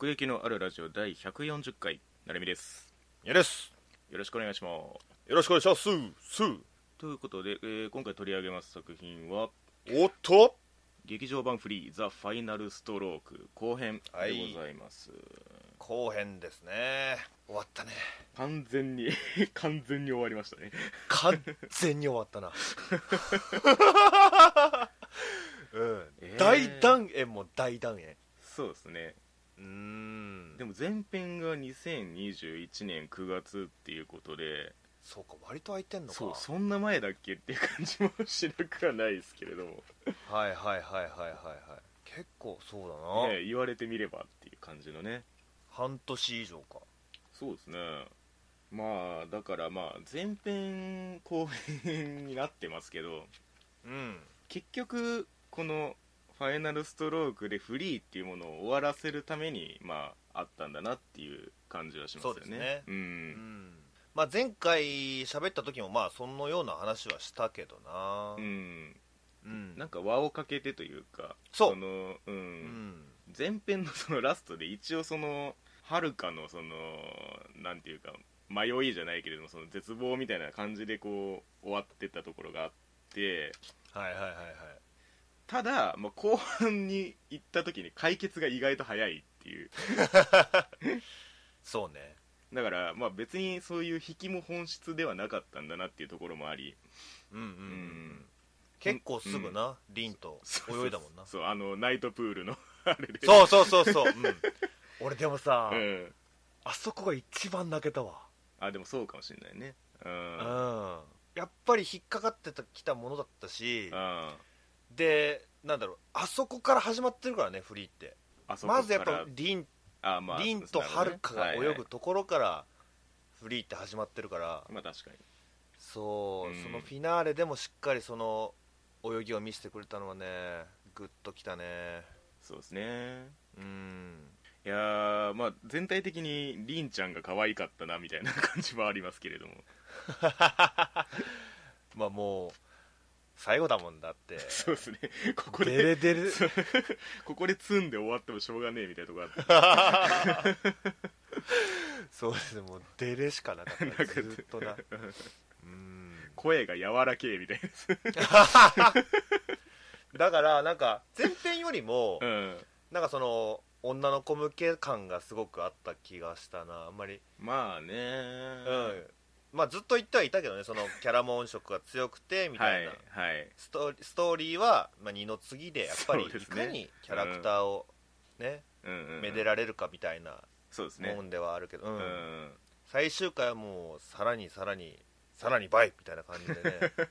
奥行きのあるラジオ第140回なるみです。やです。よろしくお願いします。よろしくお願いします。す。ということで、えー今回取り上げます作品はおっと。劇場版フリー「ザ・ファイナルストローク」後編でございます、後編ですね。終わったね。完全に 完全に終わりましたね。完全に終わったな。うん、えー。大断円も大断円。そうですねうーん。でも前編が2021年9月っていうことでそうか割と空いてんのか。そうそんな前だっけっていう感じもしなくはないですけれども、はいはいはいはいはいはい。結構そうだな、ね、言われてみればっていう感じのね。半年以上か。そうですね。まあだからまあ前編後編になってますけどうん。結局このファイナルストロークでフリーっていうものを終わらせるためにまああったんだなっていう感じはしますよね。そうですね。ううん。んまあ前回喋った時もまあそのような話はしたけどな。うん。うん。なんか輪をかけてというかそう。のう、うん。ん前編のそのラストで一応そのはるかのそのなんていうか迷いじゃないけれどもその絶望みたいな感じでこう終わってたところがあってはいはいはいはいただ、まあ、後半に行った時に解決が意外と早いっていう。そうね。だから、まあ、別にそういう引きも本質ではなかったんだなっていうところもあり。うんうんうん、うん。結構すぐな、凛と泳いだもんな。そうあのナイトプールの あれで。そうそうそうそう、うん、俺でもさ、うん、あそこが一番泣けたわ。あでもそうかもしれないね。ううん。んやっぱり引っかかってたきたものだったしあでなんだろうあそこから始まってるからねフリーって。まずやっぱ凛あ、まあ、凛と遥が泳ぐとところからフリーって始まってるから。まあ確かに。そう、うん。そのフィナーレでもしっかりその泳ぎを見せてくれたのはねグッときたね。そうですね。うん。いやーまあ全体的に凛ちゃんが可愛かったなみたいな感じはありますけれども。まあもう最後だもんだって。そうですね。ここデでレデレ。ここで積んで終わってもしょうがねえみたいなとこあって。そうですねもうデレしかなかったずっとな。うん。声が柔らけえみたいな。だからなんか前編よりもうんなんかその女の子向け感がすごくあった気がしたなあんまりまあねうんまあずっと言ってはいたけどねそのキャラモン色が強くてみたはいいな、はいストーリーストーリーは、まあ、二の次でやっぱりいかにキャラクターをね、めでられるかみたいなそうですね。もんではあるけど、ううん。ん最終回はもうさらにさらにさらに倍みたいな感じでね、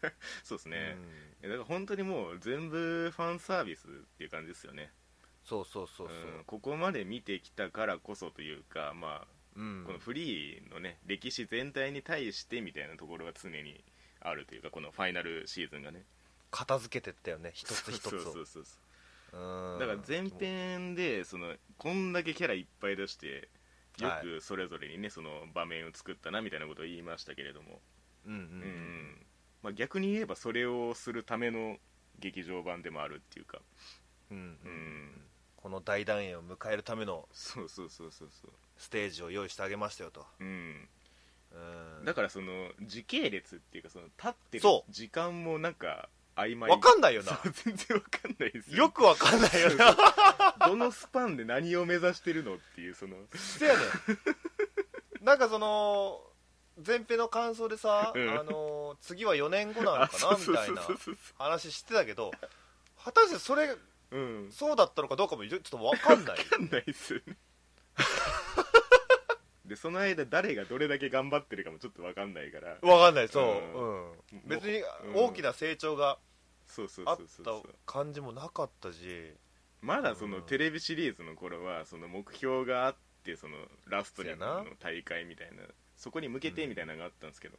そうですね。うん、だから本当にもう全部ファンサービスっていう感じですよね。そうそうそうそう、うん。ここまで見てきたからこそというかまあうん。このフリーのね歴史全体に対してみたいなところが常にあるというかこのファイナルシーズンがね。片付けてったよね一つ一つを。そうそうそうそう。うん。だから前編でそのこんだけキャラいっぱい出してよはくそれぞれにねその場面を作ったなみたいなことを言いましたけれども、うんうんうん。まあ、逆に言えばそれをするための劇場版でもあるっていうか。うんうん。うん。この大団円を迎えるための。そうそうそうそうそうステージを用意してあげましたよと、うん。うん、だからその時系列っていうかその立ってるそう。時間もなんか曖昧。分かんないよな。そう全然わかんないですよ。く分かんないよな。どのスパンで何を目指してるのっていうその。せやねん。なんかその前編の感想でさ、うん。あの次は4年後なのかなみたいなそうそうそう。話してたけど果たしてそれそううん。そうだったのかどうかもちょっと分かんないわかんないっすよねでその間誰がどれだけ頑張ってるかもちょっとわかんないから。分かんないそう、ううん。別にうん。大きな成長がそうそうあった感じもなかったし。まだそのうん。テレビシリーズの頃はその目標があってそのラストの大会みたいな。そこに向けてみたいなのがあったんですけど、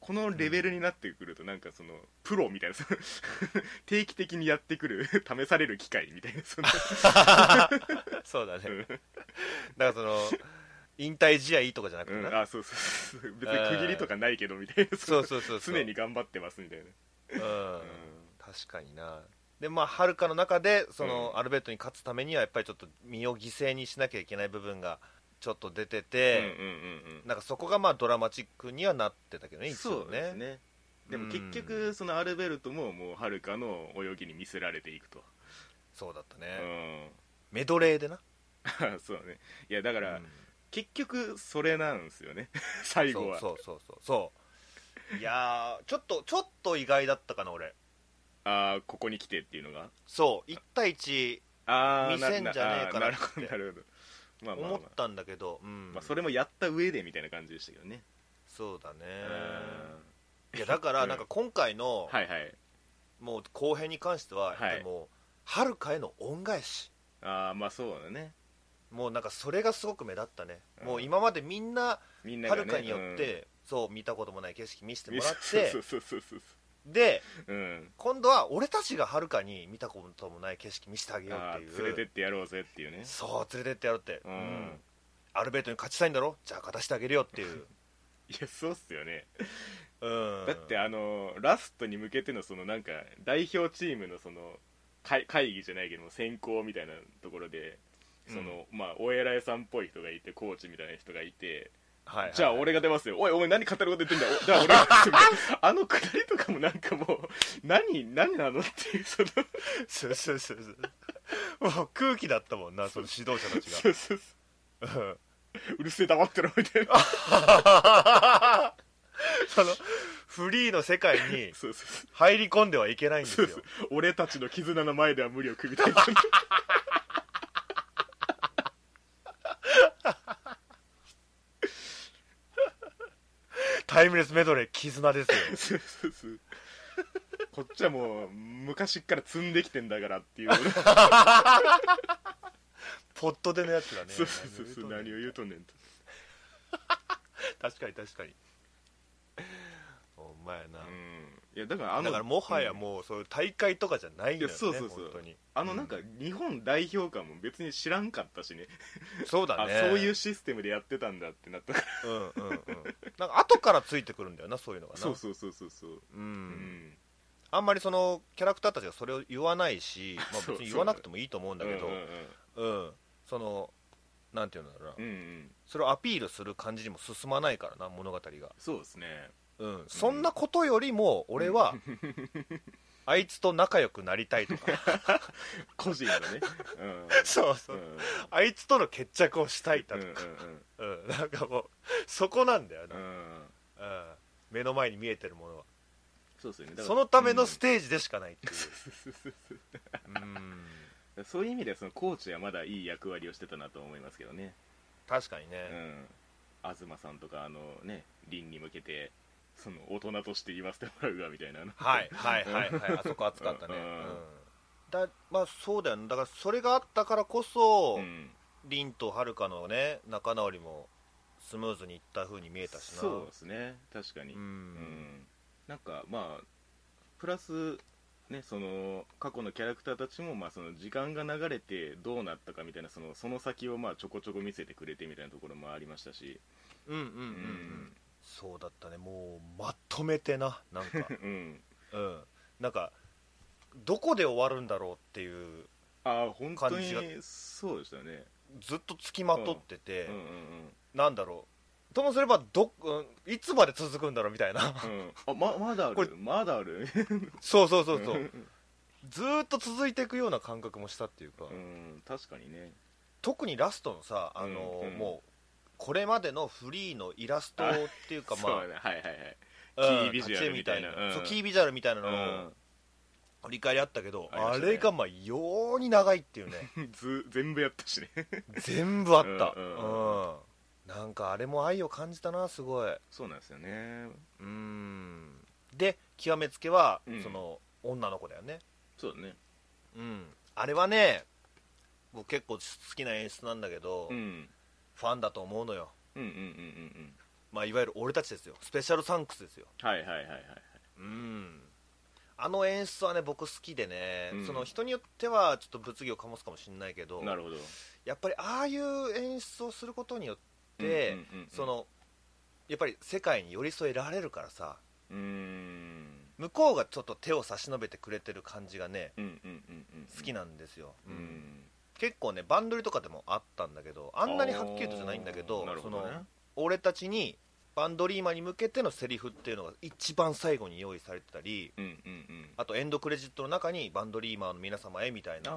このレベルになってくるとなんかそのプロみたいな 定期的にやってくる 試される機会みたいな そうだね。うん。だからその引退試合とかじゃなくてうんな、あそうそうそう。別に区切りとかないけどみたいな。そうそそうそう。常に頑張ってますみたいな、うん、うん確かにな。でまあはるかの中でその、うん。アルベルトに勝つためにはやっぱりちょっと身を犠牲にしなきゃいけない部分がちょっと出てうんて、うんうん。なんかそこがまあドラマチックにはなってたけどねうん一応そうですね。でも結うん。局そのアルベルトももうはるかの泳ぎに見せられていくと、そうだったうね、ん。メドレーでな。そうね。いやだから、うん結局それなんですよね。最後は。そうそうそうそういやーちょっとちょっと意外だったかな俺。ああここに来てっていうのが。そう1対1ああ見せんじゃねえかななるほどなるほど。まあまあ、まあ。思ったんだけど、うん。まあ、それもやった上でみたいな感じでしたけどね。そうだね。うん。いやだからなんか今回の、はいはい。もう後編に関しては、はい。でもはるかへの恩返し。ああまあそうだねもうなんかそれがすごく目立ったね、うん。もう今までみんなみんなが、ね、はるかによって、そう見たこともない景色見せてうんもらって そうそうそうそうでうん。今度は俺たちがはるかに見たこともない景色見せてあげようあっていう。ー連れてってやろうぜっていうね。そう連れてってやろうって、うん。アルベルトに勝ちたいんだろ？じゃあ勝たせてあげるよっていう、いやそうっすよね。うん、だってあのラストに向けてのそのなんか代表チームのその会会議じゃないけども選考みたいなところでその、まあお偉いさんっぽい人がいてコーチみたいな人がいてはいはいじゃあ俺が出ますよ。おいお前何語ること言ってんだよ。お じゃあ俺が あのくだりとかもなんかもう 何何なのっていうその。そうそうそうそう。もう空気だったもんなその指導者たちそうそうがそう。うるせえ黙ってろみたいな。そのフリーの世界にそうそうそう。入り込んではいけないんですよ。そうそう。俺たちの絆の前では無理をくみたいなタイムレスメドレー絆ですよ。こっちはもう昔っから積んできてんだからっていう。ポットでのやつがね。そうそうそうそう。何を言うとんねんと。確かに確かに。お前な、うんいやだからあのだからもはやうん。もうそういう大会とかじゃないんだよねそうそうそう。本当に。あのなんか日本代表感も別に知らんかったしね。そうだね。あそういうシステムでやってたんだってなったから。うんうんうん。なんか後からついてくるんだよなそういうのがな。そうそうそうそうそう。う、うん。んあんまりそのキャラクターたちがそれを言わないし、まあ、別に 言わなくてもいいと思うんだけどうんそのなんていうんだろうな、うんうんうん。それをアピールする感じにも進まないからな物語が。そうですねうん、そんなことよりも俺は、あいつと仲良くなりたいとか。個人のね。うん。そうそう、うん。あいつとの決着をしたいだうんとうん。か、うん。なんかもうそこなんだよな、ううん。ん目の前に見えてるものは。そうですよね。そのためのステージでしかないっていう。うん。そういう意味ではそのコーチはまだいい役割をしてたなと思いますけどね。確かにね、うん。東さんとかあのね凛に向けてその大人として言わせてもらうわみたいなはいはいはいはい あそこ熱かったね、ううん。ん。だまあそうだよね。だからそれがあったからこそ、うん。凛と遥のね仲直りもスムーズにいった風に見えたしな。そうですね。確かに。ううん。んなんかまあプラスねその過去のキャラクターたちもまあその時間が流れてどうなったかみたいなそのその先をまあちょこちょこ見せてくれてみたいなところもありましたし。うんうんうん、う、うんそうだったね。もうまとめてななんか。うん。うん。なんかどこで終わるんだろうっていうああ本当にそうでしたね。ずっとつきまとってて、うん。うんなんだろう。ともすればど、うんいつまで続くんだろうみたいな。うん。うんあままだあこれるまだある？そうそうそうそう。ずーっと続いていくような感覚もしたっていうか、うん確かにね。特にラストのさあの、うんうん。もうこれまでのフリーのイラストっていうか まそうだね。はいはいはい。あキービジュアルみたいな。うんうん。そうキービジュアルみたいなのうの振り返りあったけど、あね。れがまあように長いっていうね。全部やったしね。全部あった。ううんうん。ん。なんかあれも愛を感じたなすごい。そうなんですよね。うん。で極めつけは、うん。その女の子だよね。そうだね。うん。あれはね僕結構好きな演出なんだけど、うんファンだと思うのよ。うんうんうんうんうん。まあいわゆる俺たちですよ。スペシャルサンクスですよ。はいはいはいはいはい。うん。あの演出はね僕好きでね、うん。その人によってはちょっと物議を醸すかもしれないけどなるほど。やっぱりああいう演出をすることによって、うんうんうんうん。そのやっぱり世界に寄り添えられるからさうーん。向こうがちょっと手を差し伸べてくれてる感じがねうんうんうんうん好きなんですよ、ううんん結構ねバンドリとかでもあったんだけどあんなにはっきりとじゃないんだけどね。その俺たちにバンドリーマンに向けてのセリフっていうのが一番最後に用意されてたりうんうんうん。あとエンドクレジットの中にバンドリーマーの皆様へみたいあな、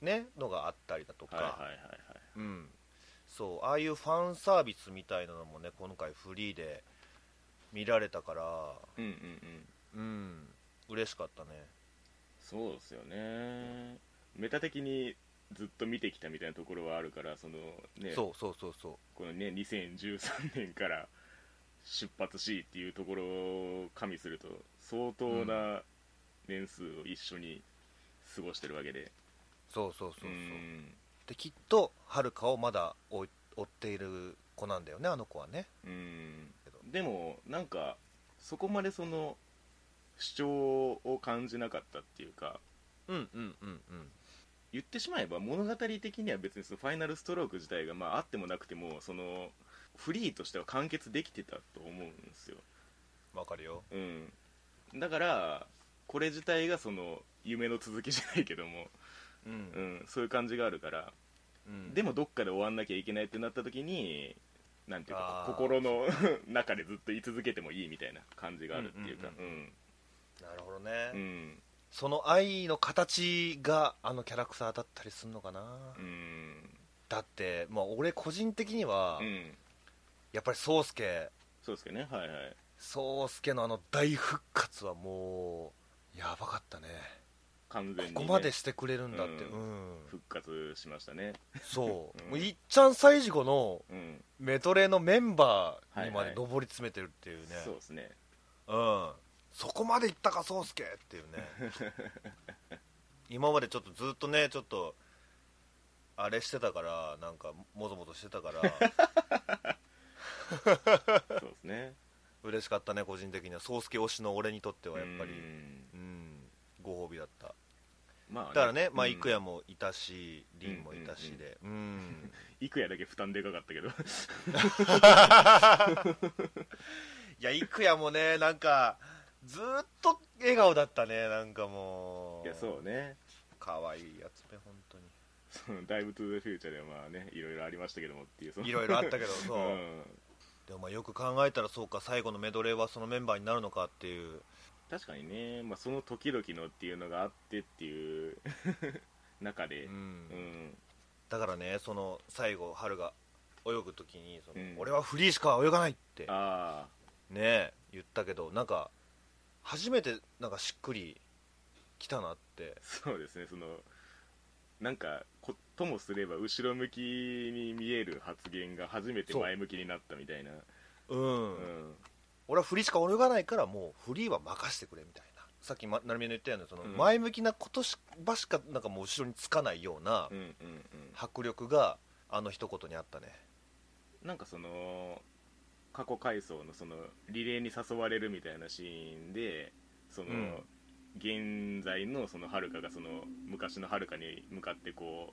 ね、のがあったりだとか、そうああいうファンサービスみたいなのもね今回フリーで見られたからうんうんうん。うん。嬉しかったね。そうですよねメタ的にずっと見てきたみたいなところはあるからそのね。そうそうそうそう。このね2013年から出発しっていうところを加味すると相当な年数を一緒に過ごしてるわけで。そうそうそうそう。うん。できっとはるかをまだ追い追っている子なんだよねあの子はね。うん。でもなんかそこまでその主張を感じなかったっていうかうんうんうんうん言ってしまえば物語的には別にそのファイナルストローク自体がまああってもなくてもそのフリーとしては完結できてたと思うんですよ、わかるよ。うん、だからこれ自体がその夢の続きじゃないけども、ううん。ん、そういう感じがあるから。うん。でもどっかで終わんなきゃいけないってなった時になんていうかあー。心の 中でずっと居続けてもいいみたいな感じがあるっていうか。うん。うん。なるほどね、うんその愛の形があのキャラクターだったりするのかな、うん。だって、まあ、俺個人的には、うん。やっぱり宗介。そうですけどね。はいはい。宗介のあの大復活はもうやばかったね。完全に、ね、ここまでしてくれるんだって。ううん、復活しましたね。そう、うん。もういっちゃん最後のうん。メドレーのメンバーにまではいはい。上り詰めてるっていうね、そうですね。うんそこまでいったか宗介っていうね。今までちょっとずっとねちょっとあれしてたからなんかもぞもぞしてたから。そうですね。嬉しかったね個人的には。宗介推しの俺にとってはやっぱり。うん。うん。ご褒美だった。まあだからね、まあ、うん。郁也もいたし凛もいたしで。うん 幾谷だけ負担でかかったけど。いや郁也もねなんかずーっと笑顔だったねなんかもう。いやそうね。かわいいやつね本当に。そ のダイブトゥザフューチャーではまあねいろいろありましたけどもっていうその。いろいろあったけど そう、うん。でもまあよく考えたらそうか最後のメドレーはそのメンバーになるのかっていう。確かにね、まあ、その時々のっていうのがあってっていう 中で。うん。うん。だからねその最後春が泳ぐ時にその、うん。俺はフリーしか泳がないってあね言ったけどなんか初めてなんかしっくりきたなって。あそうですねそのなんかこともすれば後ろ向きに見える発言が初めて前向きになったみたいな。うん、うん。俺はフリーしか泳がないからもうフリーは任してくれみたいな。さっきま成美の言ったようなそのうん。前向きなことしばしかなんかもう後ろにつかないような迫力があの一言にあったね。なんかその過去回想のそのリレーに誘われるみたいなシーンでその、うん。現在のその遥かがその昔の遥かに向かってこ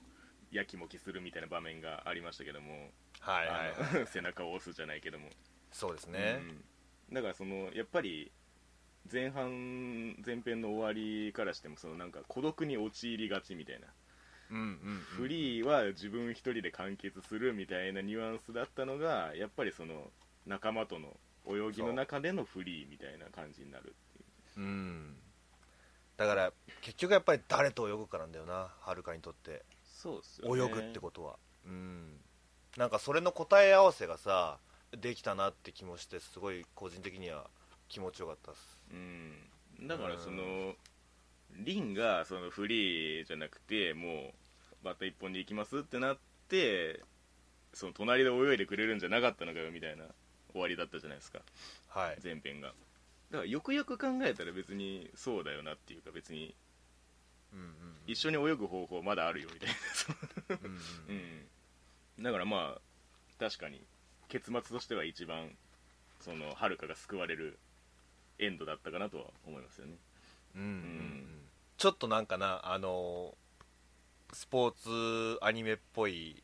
うやきもきするみたいな場面がありましたけども、はいはい、背中を押すじゃないけども、そうですね、うん。だからそのやっぱり前半前編の終わりからしてもそのなんか孤独に陥りがちみたいな。うんうんうん。フリーは自分一人で完結するみたいなニュアンスだったのがやっぱりその仲間との泳ぎの中でのフリーみたいな感じになるっていう。うん。だから結局やっぱり誰と泳ぐかなんだよなはるかにとって。そうっすよね。泳ぐってことは。うん。なんかそれの答え合わせがさできたなって気もしてすごい個人的には気持ちよかったっす。うん。だからそのリンがそのフリーじゃなくてもうバッタ一本で行きますってなってその隣で泳いでくれるんじゃなかったのかよみたいな終わりだったじゃないですか。はい。前編が。だからよくよく考えたら別にそうだよなっていうか別にうんうん一緒に泳ぐ方法まだあるよみたいな。うんうんうん。だからまあ確かに結末としては一番その遥かが救われるエンドだったかなとは思いますよね。うんうんうん。んちょっとなんかなあのスポーツアニメっぽい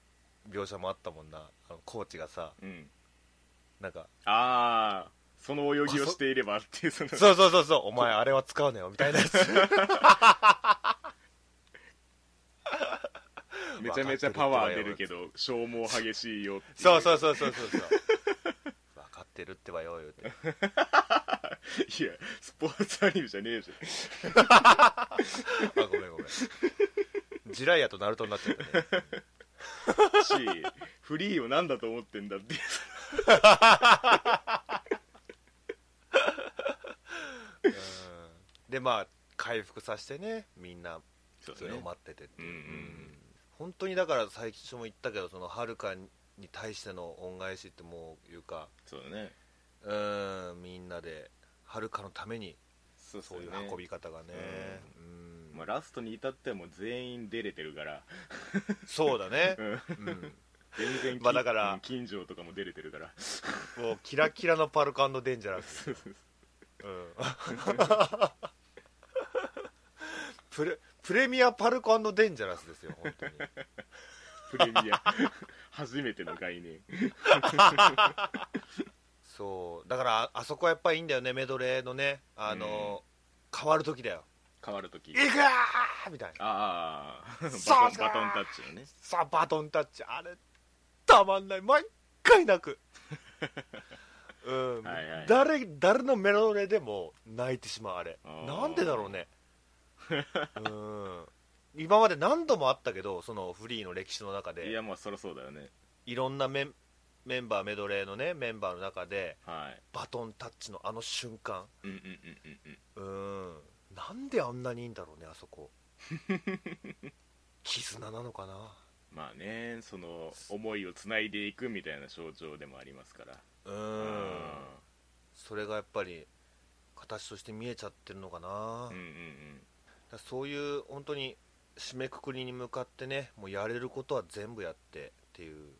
描写もあったもんな。あのコーチがさうんなんかああその泳ぎをしていればっていうそのそうそうそうそうお前あれは使うなよみたいなやつ。めちゃめちゃパワー出るけど消耗激しいよっていそうそうそうそうそうそう。分かってるってばよ言うて。いやスポーツアニメじゃねえじあごめんごめん。ジライアとナルトになっちゃったね。ゃんしフリーを何だと思ってんだっていううん。でまあ回復させてねみんなそうそれを待っててっていう。うんうん本当にだから最初も言ったけどそのはるかに対しての恩返しってもういうかそうだね。うんみんなではるかのためにそうそういうね運び方がね。うん。まあ、ラストに至ってはもう全員出れてるから、そうだね。うん。うん全然まあだからうん金城とかも出れてるから。もうキラキラのパルカデンジャラス。そうん。プレプレミアパルコデンジャラスですよ本当に。プレミア。初めての概念。そう。だからああそこはやっぱりいいんだよねメドレーのね。あの、変わる時だよ。変わるときいくーみたいな。ああバトンさあバトンタッチのね。さあバトンタッチ。あれたまんない。毎回泣く。うん、はいはい。誰誰のメロデでも泣いてしまうあれ。あー。なんでだろうね。うん。今まで何度もあったけどそのフリーの歴史の中いでやまあそりゃそうだよね。いろんなメンメンバーメドレーのねメンバーの中ではい。バトンタッチのあの瞬間。うんうんうんうんうん。うん。なんであんなにいいんだろうねあそこ。絆なのかなまあねその思いをつないでいくみたいな象徴でもありますから。うん。うん。それがやっぱり形として見えちゃってるのかな、うんうんうん。だからそういう本当に締めくくりに向かってねもうやれることは全部やってっていう。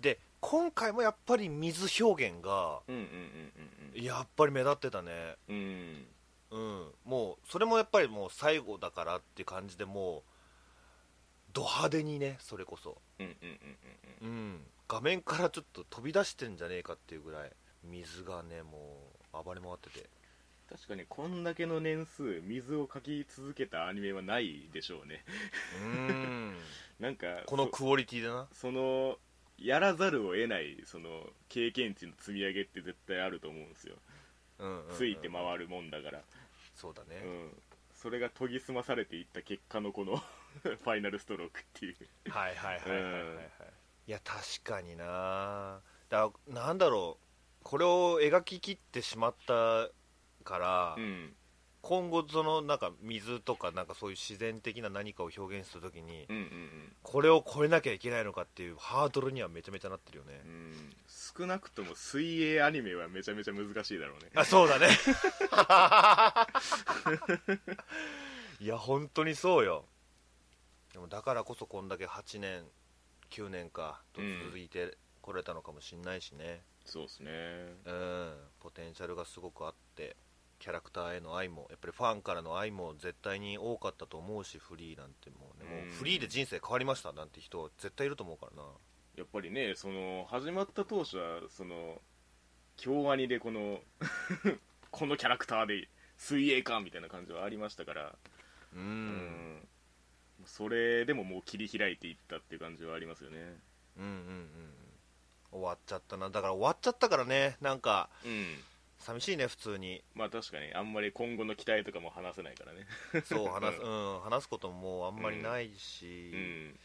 で今回もやっぱり水表現がうんうんうんうんやっぱり目立ってたね。うん。うん。うんもうそれもやっぱりもう最後だからっていう感じでもうド派手にねそれこそ。うんうんうんうんうん。画面からちょっと飛び出してんじゃねえかっていうぐらい水がねもう暴れ回ってて。確かにこんだけの年数水をかき続けたアニメはないでしょうね。うん。なんかこのクオリティでな。そそのやらざるを得ないその経験値の積み上げって絶対あると思うんですよ。うんうんうん。ついて回るもんだから。そうだね。うん。それが研ぎ澄まされていった結果のこの ファイナルストロークっていう。はいはいはいはいはいはい、うんいや確かにな。だなんだろう。これを描ききってしまったから、うん今後そのなんか水とかなんかそういう自然的な何かを表現するときにうんうんこれを超えなきゃいけないのかっていうハードルにはめちゃめちゃなってるよね。うん、うん、少なくとも水泳アニメはめちゃめちゃ難しいだろうね。あ そうだね。いや本当にそうよでもだからこそこんだけ8年9年かと続いてこれたのかもしんないしね。そうですね。うん。ポテンシャルがすごくあってキャラクターへの愛もやっぱりファンからの愛も絶対に多かったと思うしフリーなんてもうね、うん。もうフリーで人生変わりましたなんて人絶対いると思うからな。やっぱりねその始まった当初はその京アニでこの このキャラクターで水泳かみたいな感じはありましたから。うん、うんそれでももう切り開いていったっていう感じはありますよね。うんうんうん。終わっちゃったな。だから終わっちゃったからね。なんかうん。寂しいね普通に。まあ確かにあんまり今後の期待とかも話せないからね。そう話す、うん、話すことももうあんまりないし、うん。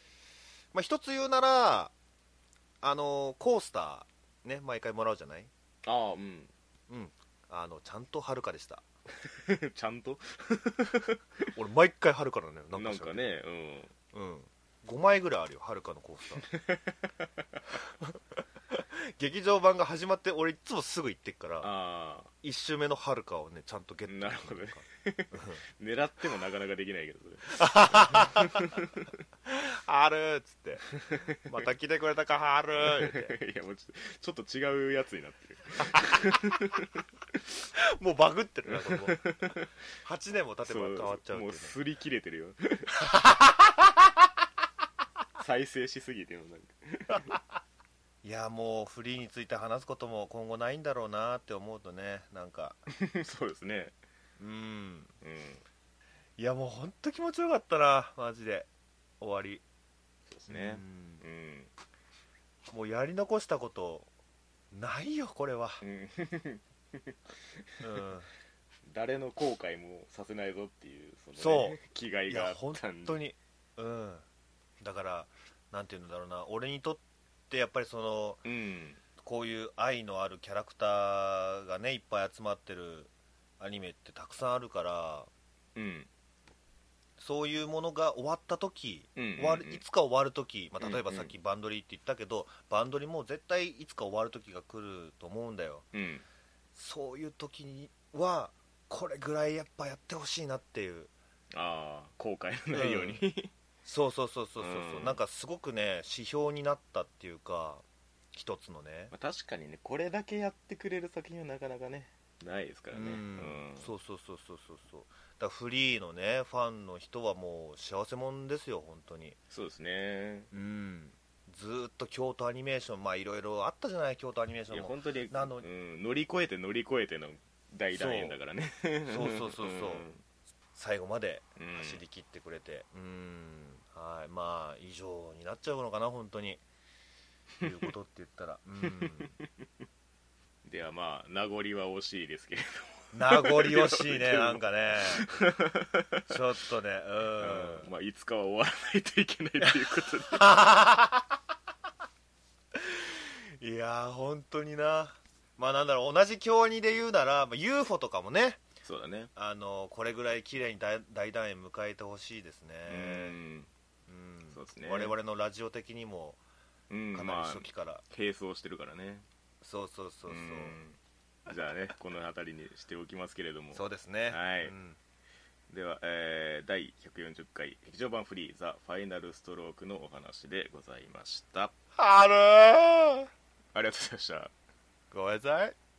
まあ、一つ言うならあのコースターね毎回もらうじゃない？ああうん。うん。あのちゃんとはるかでした ちゃんと？俺毎回はるかなのよなんかねうん。うん。5枚ぐらいあるよはるかのコースター。劇場版が始まって俺いつもすぐ行ってっからああ1周目のはるかをねちゃんとゲットなるほどね。狙ってもなかなかできないけどそれ。はるっつって。また来てくれたかはる言って。いやもうちょちょっと違うやつになってる もうバグってるなここ8年も経てば変わっちゃうっていううねも擦り切れてるよ。再生しすぎてもなんか。いやもうフリーについて話すことも今後ないんだろうなって思うとねなんか。そうですね。うん。うん。いやもう本当気持ちよかったなマジで。終わり。そうですね。うん。うん。もうやり残したことないよこれは。うん。うん。誰の後悔もさせないぞっていうその、ね、そう。気概いがあったんで。当に。うん。だからなんていうんだろうな。俺にとってやっぱりそのうん。こういう愛のあるキャラクターがねいっぱい集まってるアニメってたくさんあるからうんそういうものが終わった時、うんうんうん。終わるいつか終わる時、まあ、例えばうん。うんさっきバンドリーって言ったけど、バンドリも絶対いつか終わる時が来ると思うんだよ。うん。そういう時にはこれぐらいやっぱやってほしいなっていう。ああ後悔のないように、そうそうそうそうそう、う。ん。なんかすごくね指標になったっていうか一つのね。まあ、確かにねこれだけやってくれる作品はなかなかねないですからね。うん。そうそうそうそうそうそうだフリーのねファンの人はもう幸せもんですよ本当に。そうですね。うん。ずーっと京都アニメーションまあいろいろあったじゃない京都アニメーシいョンも。や本当になのうん、乗り越えて乗り越えての大団円だからね。そうそうそうそう。最後までうん。走り切ってくれて。うん。はい。まあ以上になっちゃうのかな本当に。いうことって言ったら。うん。ではまあ名残は惜しいですけれ名残惜しいね なんかね。ちょっとねど、うん。うんまあ、いつかは終わらないといけないということで。いやー本当にな。まあなんだろう同じ京にで言うなら、まあ、UFO とかもね。そうだね。あのこれぐらい綺麗に大大団円迎えてほしいですね。うん。うん。そうですね。我々のラジオ的にもうんかなりまあ初期から、並走してるからね。そうそうそうそう、ん じゃあねこの辺りにしておきますけれども。そうですね。はい。うん。では、えー第140回劇場版フリーザファイナルストロークのお話でございました。春ありがとうございました。ごめんなさい